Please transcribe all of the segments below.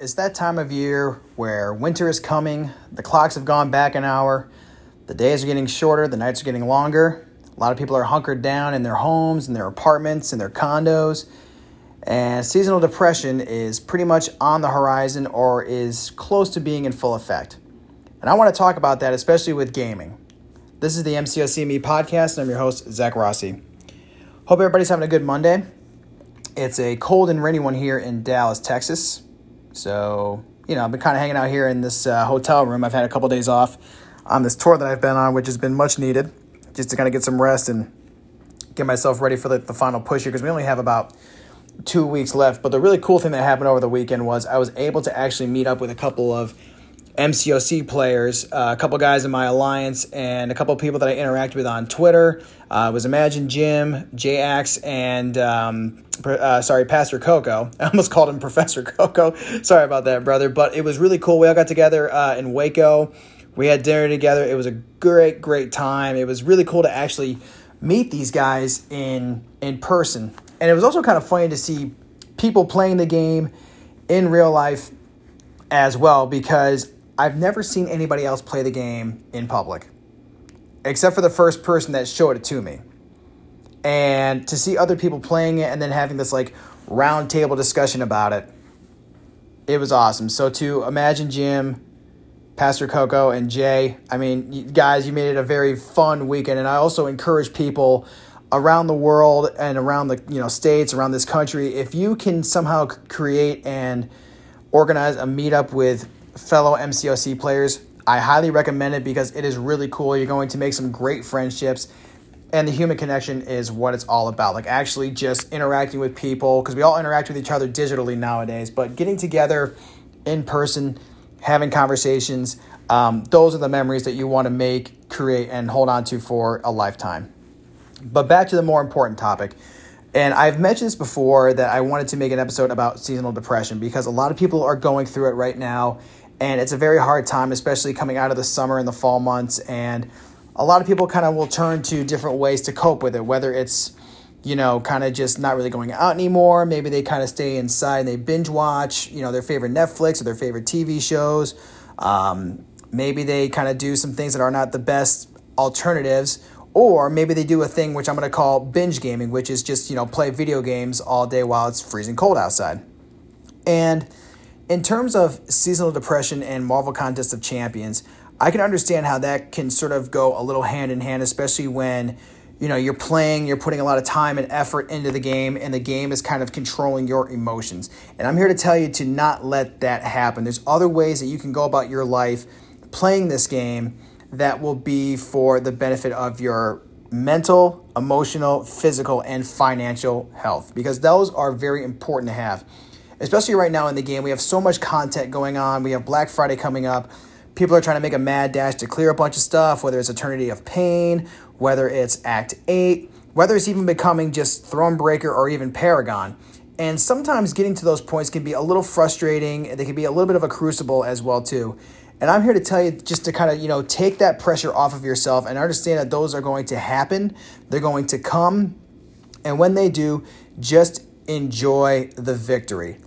It's that time of year where winter is coming, the clocks have gone back an hour, the days are getting shorter, the nights are getting longer. A lot of people are hunkered down in their homes, in their apartments, in their condos, and seasonal depression is pretty much on the horizon or is close to being in full effect. And I want to talk about that, especially with gaming. This is the MCOC Me podcast, and I'm your host, Zach Rossi. Hope everybody's having a good Monday. It's a cold and rainy one here in Dallas, Texas. So, you know, I've been kind of hanging out here in this uh, hotel room. I've had a couple days off on this tour that I've been on, which has been much needed, just to kind of get some rest and get myself ready for the, the final push here because we only have about two weeks left. But the really cool thing that happened over the weekend was I was able to actually meet up with a couple of MCOC players, uh, a couple guys in my alliance, and a couple people that I interact with on Twitter. Uh, was Imagine Jim, J-Ax, and um, uh, sorry, Pastor Coco. I almost called him Professor Coco. sorry about that, brother. But it was really cool. We all got together uh, in Waco. We had dinner together. It was a great, great time. It was really cool to actually meet these guys in in person, and it was also kind of funny to see people playing the game in real life as well because I've never seen anybody else play the game in public, except for the first person that showed it to me. And to see other people playing it and then having this like round table discussion about it, it was awesome. So to imagine Jim, Pastor Coco, and Jay, I mean, guys, you made it a very fun weekend. And I also encourage people around the world and around the you know states around this country if you can somehow create and organize a meetup with fellow MCOC players. I highly recommend it because it is really cool. You're going to make some great friendships, and the human connection is what it's all about. Like actually just interacting with people because we all interact with each other digitally nowadays, but getting together in person, having conversations, um, those are the memories that you want to make, create, and hold on to for a lifetime. But back to the more important topic. And I've mentioned this before that I wanted to make an episode about seasonal depression because a lot of people are going through it right now and it's a very hard time, especially coming out of the summer and the fall months. And a lot of people kind of will turn to different ways to cope with it, whether it's you know, kind of just not really going out anymore. Maybe they kind of stay inside and they binge watch, you know, their favorite Netflix or their favorite TV shows. Um, maybe they kind of do some things that are not the best alternatives. Or maybe they do a thing which I'm going to call binge gaming, which is just, you know, play video games all day while it's freezing cold outside. And in terms of seasonal depression and Marvel Contest of Champions, I can understand how that can sort of go a little hand in hand, especially when you know you're playing, you're putting a lot of time and effort into the game, and the game is kind of controlling your emotions. And I'm here to tell you to not let that happen. There's other ways that you can go about your life playing this game that will be for the benefit of your mental, emotional, physical, and financial health because those are very important to have especially right now in the game. We have so much content going on. We have Black Friday coming up. People are trying to make a mad dash to clear a bunch of stuff, whether it's Eternity of Pain, whether it's Act 8, whether it's even becoming just Thronebreaker or even Paragon. And sometimes getting to those points can be a little frustrating. They can be a little bit of a crucible as well too. And I'm here to tell you just to kind of, you know, take that pressure off of yourself and understand that those are going to happen. They're going to come. And when they do, just enjoy the victory.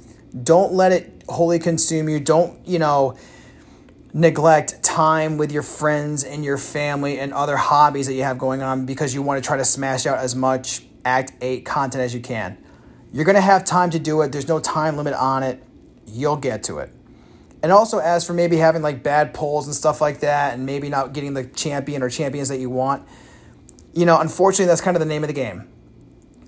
Don't let it wholly consume you. Don't, you know, neglect time with your friends and your family and other hobbies that you have going on because you want to try to smash out as much Act 8 content as you can. You're going to have time to do it. There's no time limit on it. You'll get to it. And also, as for maybe having like bad pulls and stuff like that, and maybe not getting the champion or champions that you want, you know, unfortunately, that's kind of the name of the game.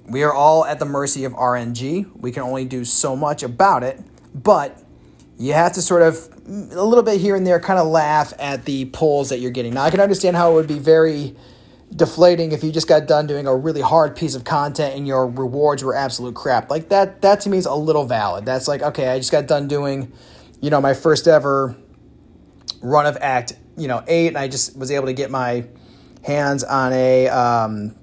We are all at the mercy of RNG. We can only do so much about it, but you have to sort of a little bit here and there kind of laugh at the pulls that you're getting. Now, I can understand how it would be very deflating if you just got done doing a really hard piece of content and your rewards were absolute crap. Like that that to me is a little valid. That's like, okay, I just got done doing, you know, my first ever run of act, you know, 8 and I just was able to get my hands on a um,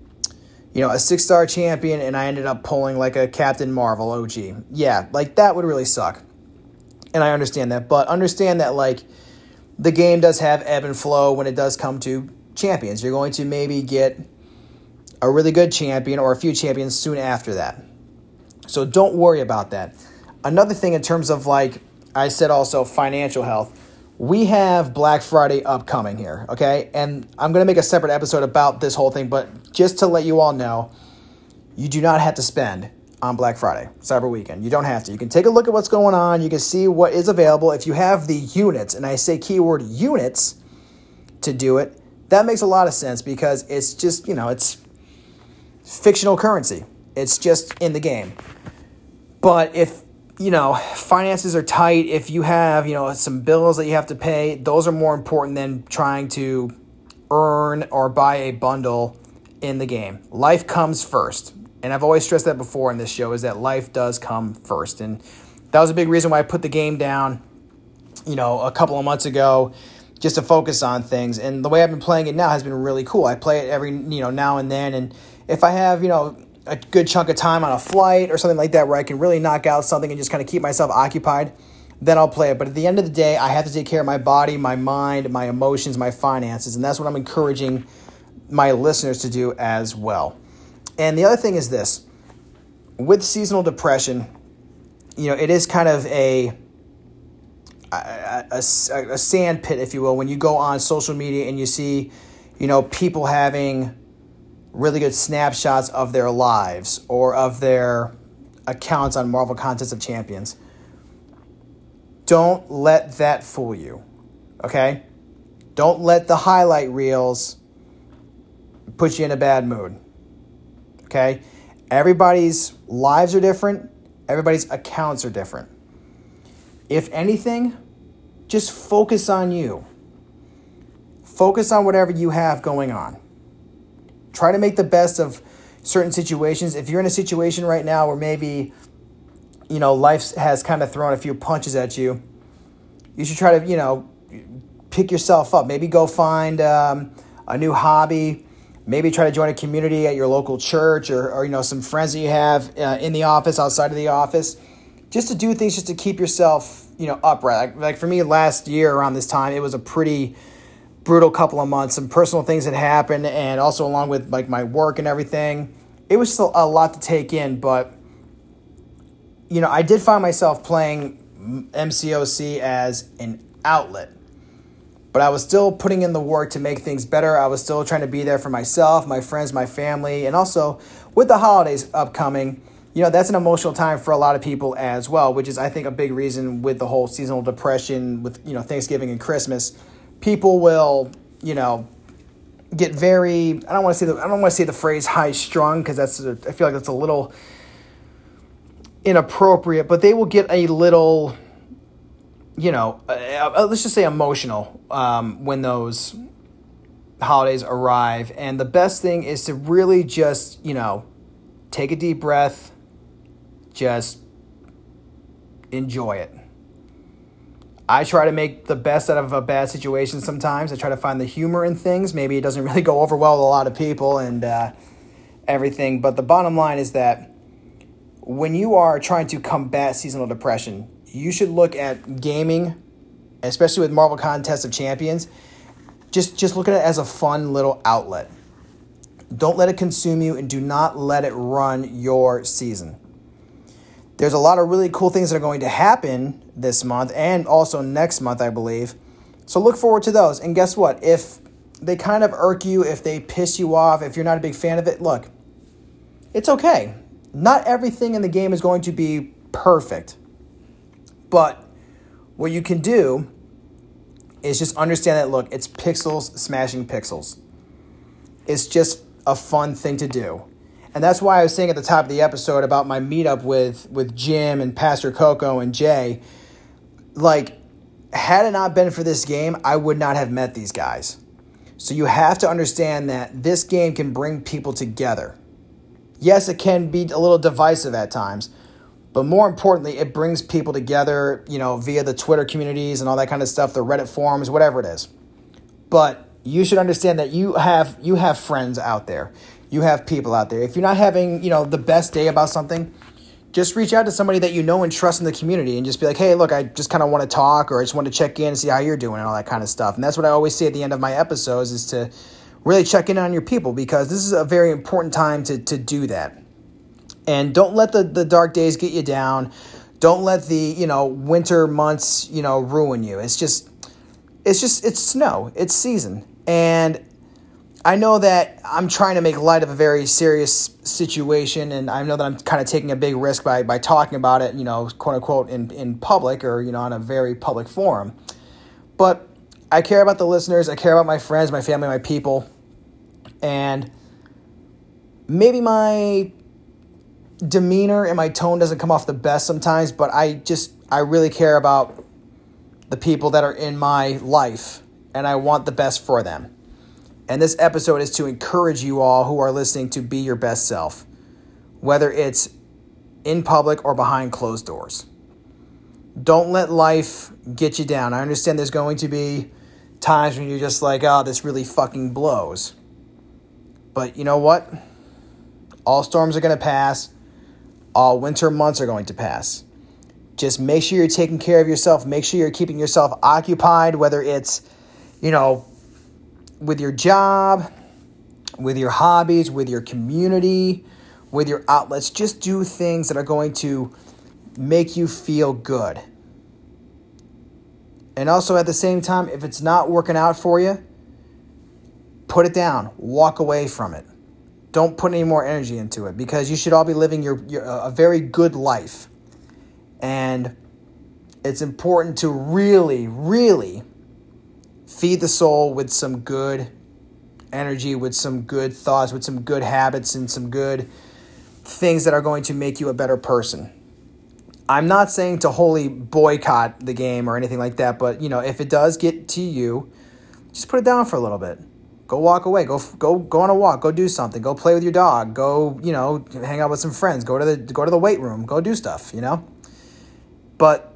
you know, a six star champion and I ended up pulling like a Captain Marvel OG. Yeah, like that would really suck. And I understand that. But understand that, like, the game does have ebb and flow when it does come to champions. You're going to maybe get a really good champion or a few champions soon after that. So don't worry about that. Another thing in terms of like I said also financial health. We have Black Friday upcoming here, okay? And I'm going to make a separate episode about this whole thing, but just to let you all know, you do not have to spend on Black Friday, Cyber Weekend. You don't have to. You can take a look at what's going on. You can see what is available. If you have the units, and I say keyword units to do it, that makes a lot of sense because it's just, you know, it's fictional currency. It's just in the game. But if, you know, finances are tight, if you have, you know, some bills that you have to pay, those are more important than trying to earn or buy a bundle in the game. Life comes first. And I've always stressed that before in this show is that life does come first. And that was a big reason why I put the game down, you know, a couple of months ago just to focus on things. And the way I've been playing it now has been really cool. I play it every, you know, now and then and if I have, you know, a good chunk of time on a flight or something like that where I can really knock out something and just kind of keep myself occupied, then I'll play it. But at the end of the day, I have to take care of my body, my mind, my emotions, my finances, and that's what I'm encouraging my listeners to do as well. And the other thing is this with seasonal depression, you know, it is kind of a, a, a, a sand pit, if you will, when you go on social media and you see, you know, people having really good snapshots of their lives or of their accounts on Marvel Contest of Champions. Don't let that fool you, okay? Don't let the highlight reels put you in a bad mood, okay? Everybody's lives are different, everybody's accounts are different. If anything, just focus on you. Focus on whatever you have going on. Try to make the best of certain situations. If you're in a situation right now where maybe, you know, life has kind of thrown a few punches at you, you should try to, you know, pick yourself up. Maybe go find um, a new hobby. Maybe try to join a community at your local church or, or you know, some friends that you have uh, in the office, outside of the office. Just to do things just to keep yourself, you know, upright. Like, like for me, last year around this time, it was a pretty brutal couple of months. Some personal things had happened, and also along with like my work and everything, it was still a lot to take in. But you know, I did find myself playing MCOC as an outlet. But I was still putting in the work to make things better. I was still trying to be there for myself, my friends, my family, and also with the holidays upcoming, you know, that's an emotional time for a lot of people as well, which is I think a big reason with the whole seasonal depression with, you know, Thanksgiving and Christmas people will, you know, get very. I don't want to say the I don't want to say the phrase high strung because that's a, I feel like that's a little inappropriate, but they will get a little, you know, uh, let's just say emotional um, when those holidays arrive. And the best thing is to really just, you know, take a deep breath, just enjoy it. I try to make the best out of a bad situation sometimes. I try to find the humor in things. Maybe it doesn't really go over well with a lot of people and uh, everything. But the bottom line is that when you are trying to combat seasonal depression, you should look at gaming, especially with Marvel Contest of Champions. Just, just look at it as a fun little outlet. Don't let it consume you and do not let it run your season. There's a lot of really cool things that are going to happen this month and also next month, I believe. So look forward to those. And guess what? If they kind of irk you, if they piss you off, if you're not a big fan of it, look, it's okay. Not everything in the game is going to be perfect. But what you can do is just understand that look, it's pixels smashing pixels. It's just a fun thing to do. And that's why I was saying at the top of the episode about my meetup with with Jim and Pastor Coco and Jay. Like, had it not been for this game, I would not have met these guys. So you have to understand that this game can bring people together. Yes, it can be a little divisive at times, but more importantly, it brings people together, you know, via the Twitter communities and all that kind of stuff, the Reddit forums, whatever it is. But you should understand that you have you have friends out there you have people out there. If you're not having, you know, the best day about something, just reach out to somebody that you know and trust in the community and just be like, hey, look, I just kind of want to talk or I just want to check in and see how you're doing and all that kind of stuff. And that's what I always say at the end of my episodes is to really check in on your people because this is a very important time to, to do that. And don't let the, the dark days get you down. Don't let the, you know, winter months, you know, ruin you. It's just it's just it's snow. It's season. And I know that I'm trying to make light of a very serious situation, and I know that I'm kind of taking a big risk by, by talking about it, you know, quote unquote, in, in public or, you know, on a very public forum. But I care about the listeners, I care about my friends, my family, my people, and maybe my demeanor and my tone doesn't come off the best sometimes, but I just, I really care about the people that are in my life, and I want the best for them. And this episode is to encourage you all who are listening to be your best self, whether it's in public or behind closed doors. Don't let life get you down. I understand there's going to be times when you're just like, oh, this really fucking blows. But you know what? All storms are going to pass, all winter months are going to pass. Just make sure you're taking care of yourself. Make sure you're keeping yourself occupied, whether it's, you know, with your job, with your hobbies, with your community, with your outlets. Just do things that are going to make you feel good. And also at the same time, if it's not working out for you, put it down, walk away from it. Don't put any more energy into it because you should all be living your, your a very good life. And it's important to really, really feed the soul with some good energy, with some good thoughts, with some good habits, and some good things that are going to make you a better person. I'm not saying to wholly boycott the game or anything like that, but you know, if it does get to you, just put it down for a little bit. Go walk away. Go go go on a walk. Go do something. Go play with your dog. Go you know hang out with some friends. Go to the go to the weight room. Go do stuff. You know. But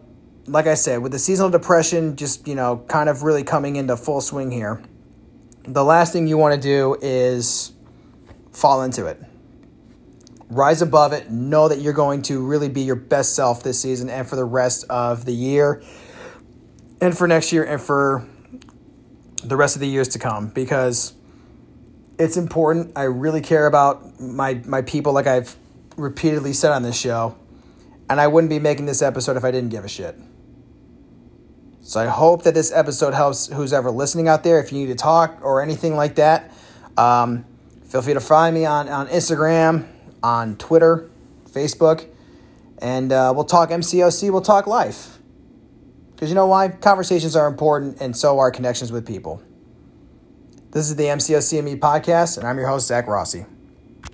like I said, with the seasonal depression just, you know, kind of really coming into full swing here, the last thing you want to do is fall into it. Rise above it. Know that you're going to really be your best self this season and for the rest of the year and for next year and for the rest of the years to come because it's important. I really care about my my people like I've repeatedly said on this show. And I wouldn't be making this episode if I didn't give a shit. So I hope that this episode helps who's ever listening out there. If you need to talk or anything like that, um, feel free to find me on, on Instagram, on Twitter, Facebook, and uh, we'll talk MCOC, we'll talk life. Because you know why? Conversations are important, and so are connections with people. This is the MCOCME podcast, and I'm your host, Zach Rossi.